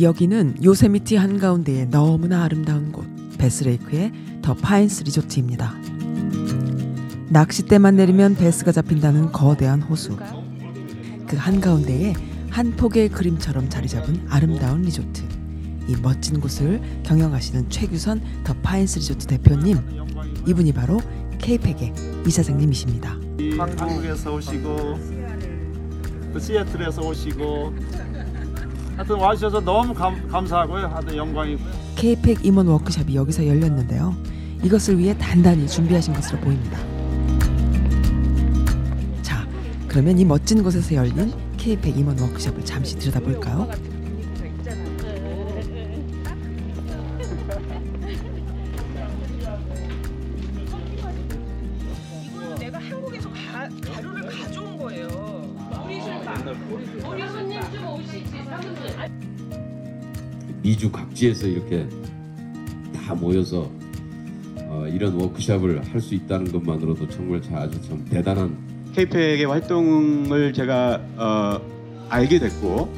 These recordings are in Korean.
여기는 요세미티 한가운데의 너무나 아름다운 곳 배스 레이크의 더 파인스 리조트입니다. 낚싯대만 내리면 배스가 잡힌다는 거대한 호수. 그 한가운데에 한 폭의 그림처럼 자리 잡은 아름다운 리조트. 이 멋진 곳을 경영하시는 최광철 더 파인스 리조트 대표님. 이분이 바로 KAPAC의 이사장님이십니다. 한국에서 오시고 또 시애틀에서 오시고 하여튼 와주셔서 너무 감, 감사하고요. 하여튼 영광이 K팩 임원 워크숍이 여기서 열렸는데요. 이것을 위해 단단히 준비하신 것으로 보입니다. 자, 그러면 이 멋진 곳에서 열린 K팩 임원 워크숍을 잠시 들여다볼까요? 각지에서 이렇게 다 모여서 어, 이런 워크숍을 할 수 있다는 것만으로도 정말 자- 아주 참 대단한 KPE의 활동을 제가 어, 알게 됐고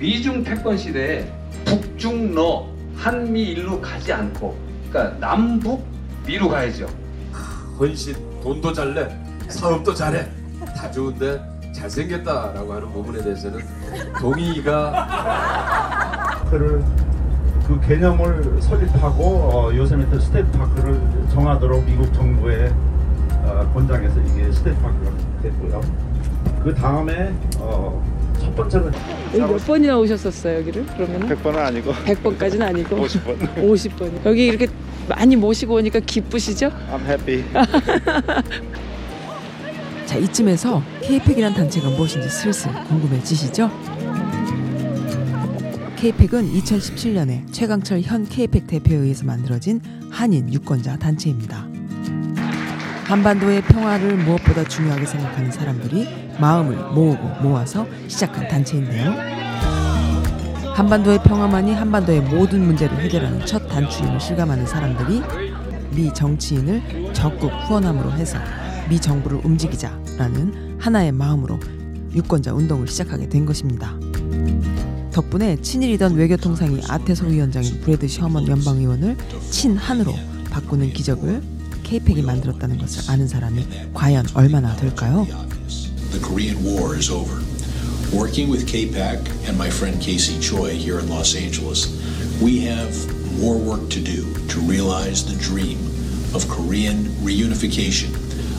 미중 패권 시대에 북중러 한미일로 가지 않고 그러니까 남북 미로 가야죠. 헌신 돈도 잘내 사업도 잘해 다 좋은데 잘생겼다라고 하는 부분에 대해서는 동의가 그를 그 개념을 설립하고 어, 요세미트 스테이트 파크를 정하도록 미국 정부의 어, 권장에서 이게 스테이트 파크가 됐고요. 그 다음에 어, 첫 번째는 여기 몇 번이나 오셨었어요 여기를 그러면은 100번은 아니고 100번까지는 아니고 50번. 50번 여기 이렇게 많이 모시고 오니까 기쁘시죠? I'm happy. 자, 이쯤에서 K팩이란 단체가 무엇인지 슬슬 궁금해지시죠? K팩은 2017년에 최강철 현 K팩 대표에 의해서 만들어진 한인 유권자 단체입니다. 한반도의 평화를 무엇보다 중요하게 생각하는 사람들이 마음을 모으고 모아서 시작한 단체인데요. 한반도의 평화만이 한반도의 모든 문제를 해결하는 첫 단추임을 실감하는 사람들이 미 정치인을 적극 후원함으로 해서 미 정부를 움직이자라는 하나의 마음으로 유권자 운동을 시작하게 된 것입니다. 덕분에 친일이던 외교통상이 아테소 위원장인 브래드 셔먼 연방의원을 친한으로 바꾸는 기적을 케이팩이 만들었다는 것을 아는 사람이 과연 얼마나 될까요? The Korean War is over. Working with KPAC and my friend Casey Choi here in Los Angeles, we have more work to do to realize the dream of Korean reunification,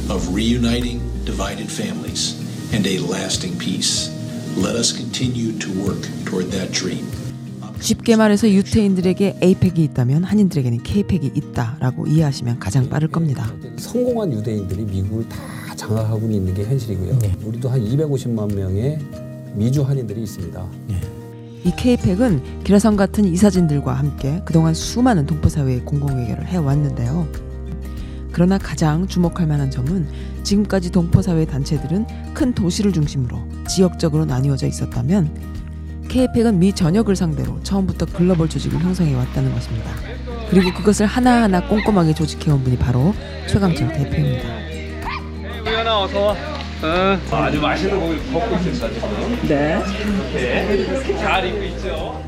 of reuniting divided families, and a lasting peace. Let us continue to work toward that dream. 쉽게 말해서 유태인들에게 에이팩이 있다면 한인들에게는 케이팩이 있다라고 이해하시면 가장 빠를 겁니다. 성공한 유대인들이 미국을 다 장악하고 있는 게 현실이고요. 우리도 한 250만 명의 미주 한인들이 있습니다. 이 K팩은 기라성 같은 이사진들과 함께 그동안 수많은 동포 사회의 공공외교를 해왔는데요. 그러나 가장 주목할 만한 점은 지금까지 동포사회 단체들은 큰 도시를 중심으로 지역적으로 나뉘어져 있었다면 K팩은 미 전역을 상대로 처음부터 글로벌 조직을 형성해 왔다는 것입니다. 그리고 그것을 하나하나 꼼꼼하게 조직해온 분이 바로 최강철 대표입니다. 우연아 어서 와. 응. 아주 맛있는 고기 먹고 있었어 지금. 네. 이렇게 잘 입고 있죠.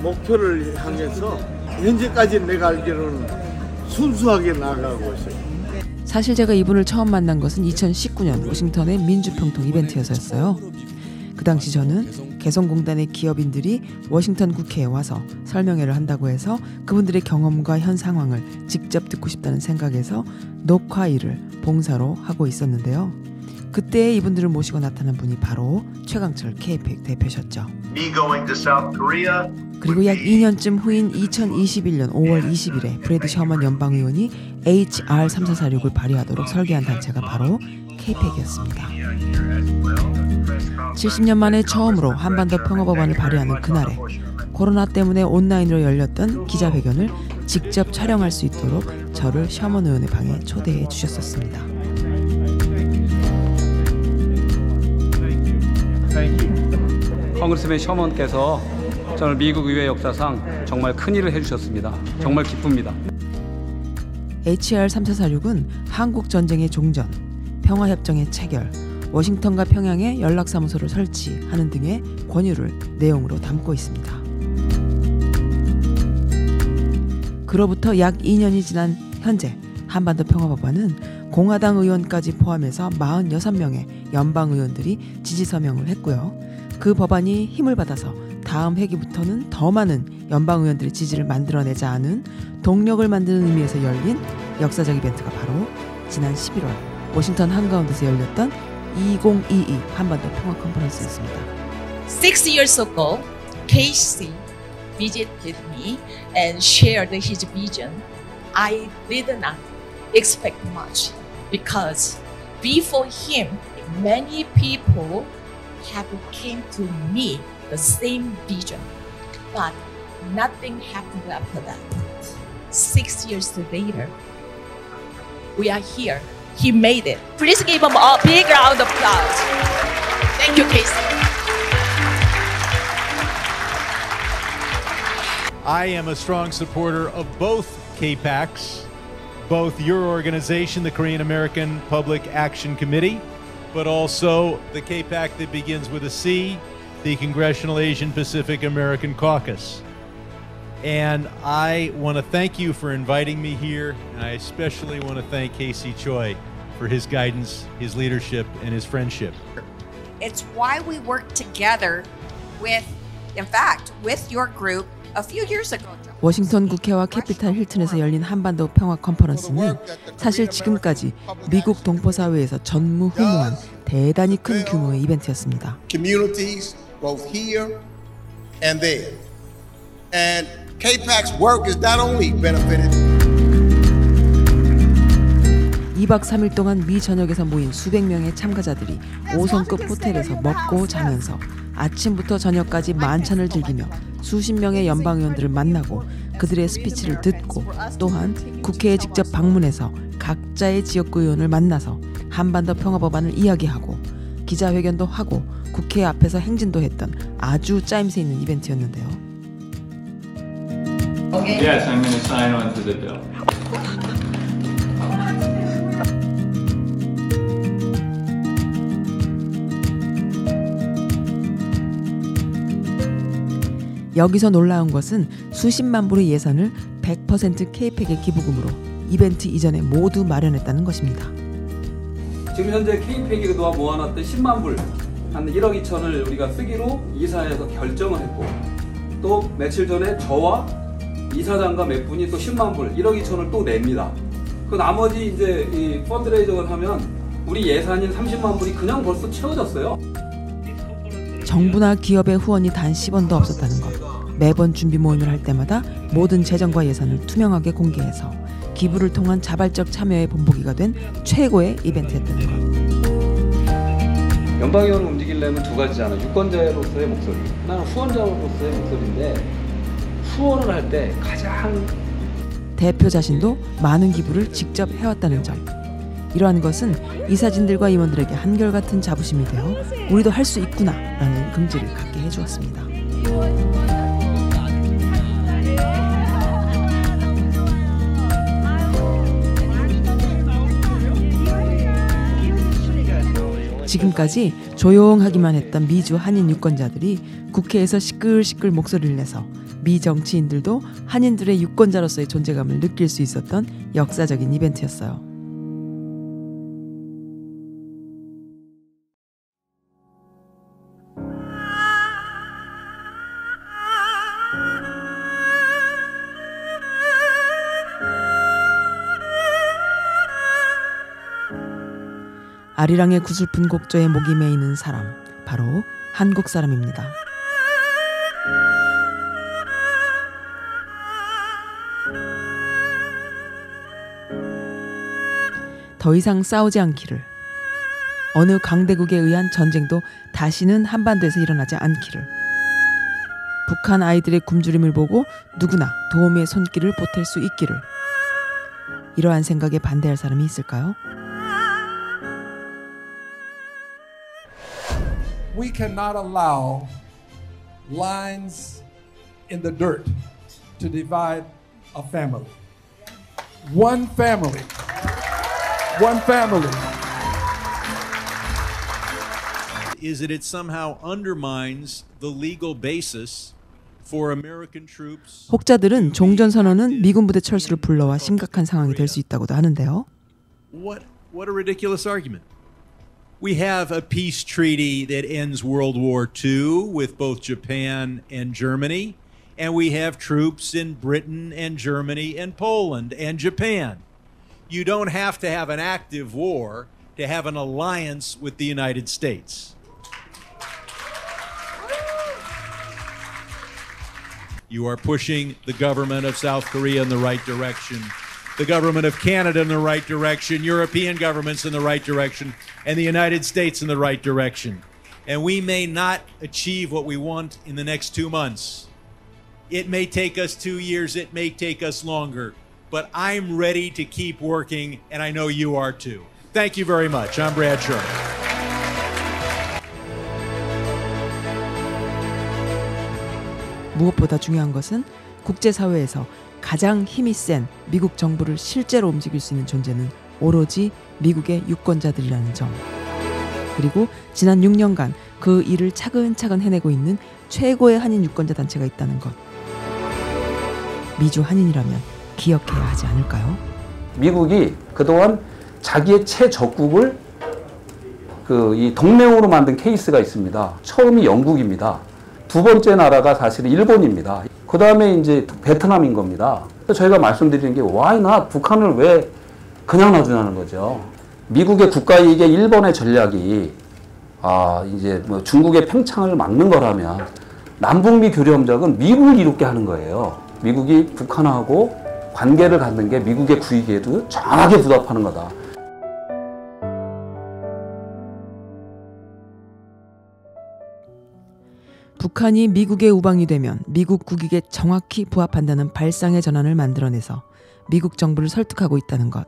목표를 향해서 현재까지 내가 알기로는 순수하게 나가고 있어요. 사실 제가 이분을 처음 만난 것은 2019년 워싱턴의 민주평통 이벤트여서였어요. 그 당시 저는 개성공단의 기업인들이 워싱턴 국회에 와서 설명회를 한다고 해서 그분들의 경험과 현 상황을 직접 듣고 싶다는 생각에서 녹화 일을 봉사로 하고 있었는데요. 그때 이분들을 모시고 나타난 분이 바로 최강철 KPEC 대표셨죠. Me going to South Korea. 그리고 약 2년쯤 후인 2021년 5월 20일에 브래드 셔먼 연방 의원이 HR 3446을 발의하도록 설계한 단체가 바로 KPEC이었습니다. 70년 만에 처음으로 한반도 평화 법안을 발의하는 그날에 코로나 때문에 온라인으로 열렸던 기자회견을 직접 촬영할 수 있도록 저를 셔먼 의원의 방에 초대해 주셨었습니다. Congressman 셔먼께서 저는 미국 의회 역사상 정말 큰 일을 해주셨습니다. 정말 기쁩니다. HR 3446은 한국 전쟁의 종전, 평화 협정의 체결, 워싱턴과 평양에 연락사무소를 설치하는 등의 권유를 내용으로 담고 있습니다. 그로부터 약 2년이 지난 현재 한반도 평화법안은 공화당 의원까지 포함해서 46명의 연방 의원들이 지지 서명을 했고요. 그 법안이 힘을 받아서 다음 회기부터는 더 많은 연방 의원들의 지지를 만들어내자 하는 동력을 만드는 의미에서 열린 역사적 이벤트가 바로 지난 11월 워싱턴 한가운데서 열렸던 2022 한반도 평화 컨퍼런스였습니다. Six years ago, Casey visited me and shared his vision. I did not expect much because before him, many people have came to me the same vision, but nothing happened after that. Six years later, we are here. He made it. Please give him a big round of applause. Thank you, Casey. I am a strong supporter of both KPACs, both your organization, the Korean American Public Action Committee, but also the KPAC that begins with a C, the Congressional Asian Pacific American Caucus. And I want to thank you for inviting me here, and I especially want to thank Casey Choi for his guidance, his leadership, and his friendship. It's why we worked together with, in fact, with your group a few years ago. 워싱턴 국회와 캐피탈 힐튼에서 열린 한반도 평화 컨퍼런스는 사실 지금까지 미국 동포 사회에서 전무후무한 대단히 큰 규모의 이벤트였습니다. communities both here and there. And KPAC's work is not only benefited 2박 3일 동안 미 전역에서 모인 수백 명의 참가자들이 5성급 호텔에서 먹고 자면서 아침부터 저녁까지 만찬을 즐기며 수십 명의 연방 의원들을 만나고 그들의 스피치를 듣고 또한 국회에 직접 방문해서 각자의 지역구 의원을 만나서 한반도 평화 법안을 이야기하고 기자회견도 하고 국회 앞에서 행진도 했던 아주 짜임새 있는 이벤트였는데요. Yes, I'm going to sign on to the bill. 여기서 놀라운 것은 수십만 불의 예산을 100% K-팩의 기부금으로 이벤트 이전에 모두 마련했다는 것입니다. 지금 현재 K팩이 그동안 모아놨던 10만 불, 한 1억 2천을 우리가 쓰기로 이사에서 결정을 했고 또 며칠 전에 저와 이사장과 몇 분이 또 10만 불, 1억 2천을 또 냅니다. 그 나머지 이제 이 펀드레이저를 하면 우리 예산인 30만 불이 그냥 벌써 채워졌어요. 정부나 기업의 후원이 단 10원도 없었다는 것. 매번 준비 모임을 할 때마다 모든 재정과 예산을 투명하게 공개해서 기부를 통한 자발적 참여의 본보기가 된 최고의 이벤트였다는 것. 연방의원을 움직이려면 두 가지잖아. 유권자로서의 목소리, 하나는 후원자로서의 목소리인데 후원을 할 때 가장 대표 자신도 많은 기부를 직접 해왔다는 점. 이러한 것은 이사진들과 임원들에게 한결같은 자부심이 되어 우리도 할 수 있구나라는 긍지를 갖게 해주었습니다. 지금까지 조용하기만 했던 미주 한인 유권자들이 국회에서 시끌시끌 목소리를 내서 미 정치인들도 한인들의 유권자로서의 존재감을 느낄 수 있었던 역사적인 이벤트였어요. 아리랑의 구슬픈 곡조에 목이 메이는 사람, 바로 한국 사람입니다. 더 이상 싸우지 않기를. 어느 강대국에 의한 전쟁도 다시는 한반도에서 일어나지 않기를. 북한 아이들의 굶주림을 보고 누구나 도움의 손길을 보탤 수 있기를. 이러한 생각에 반대할 사람이 있을까요? we cannot allow lines in the dirt to divide a family. One family. One family. is that it somehow undermines the legal basis for American troops 혹자들은 종전 선언은 미군 부대 철수를 불러와 심각한 상황이 될 수 있다고도 하는데요. What what a ridiculous argument. We have a peace treaty that ends World War II with both Japan and Germany, and we have troops in Britain and Germany and Poland and Japan. You don't have to have an active war to have an alliance with the United States. You are pushing the government of South Korea in the right direction, the government of Canada in the right direction, European governments in the right direction, and the United States in the right direction. And we may not achieve what we want in the next two months. It may take us two years, it may take us longer, but I'm ready to keep working, and I know you are too. Thank you very much. I'm Brad Sherman. 무엇보다 중요한 것은 국제사회에서 가장 힘이 센 미국 정부를 실제로 움직일 수 있는 존재는 오로지 미국의 유권자들이라는 점. 그리고 지난 6년간 그 일을 차근차근 해내고 있는 최고의 한인 유권자 단체가 있다는 것. 미주 한인이라면 기억해야 하지 않을까요? 미국이 그동안 자기의 최적국을 그 이 동맹으로 만든 케이스가 있습니다. 처음이 영국입니다. 두 번째 나라가 사실은 일본입니다. 그 다음에 이제 베트남인 겁니다. 저희가 말씀드리는 게 why not 북한을 왜 그냥 놔두냐는 거죠. 미국의 국가 이익에 일본의 전략이 아 이제 뭐 중국의 팽창을 막는 거라면 남북미 교류 협정은 미국을 이롭게 하는 거예요. 미국이 북한하고 관계를 갖는 게 미국의 구익에도 정확하게 부합하는 거다. 북한이 미국의 우방이 되면 미국 국익에 정확히 부합한다는 발상의 전환을 만들어내서 미국 정부를 설득하고 있다는 것.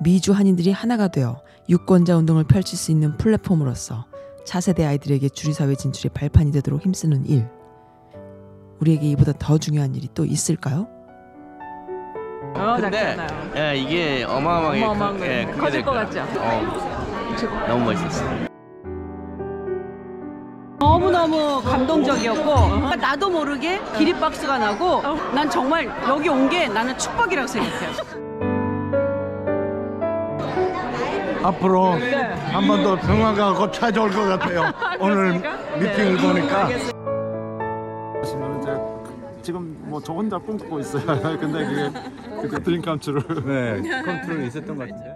미주 한인들이 하나가 되어 유권자 운동을 펼칠 수 있는 플랫폼으로서 차세대 아이들에게 주류사회 진출의 발판이 되도록 힘쓰는 일. 우리에게 이보다 더 중요한 일이 또 있을까요? 어, 근데 예, 이게 어마어마하게 어마어마한 거예요. 예, 커질 될 것. 같죠? 어, 너무 멋있었어요. 너무너무 감동적이었고 나도 모르게 기립박수가 나고 난 정말 여기 온 게 나는 축복이라고 생각해요. 앞으로 한번 더 평화가 곧 찾아올 것 같아요. 오늘 미팅을 보니까. 지금 뭐 저 혼자 꿈꾸고 있어요. 근데 그게 그게 dream come true. 네, come true 있었던 것 같은데.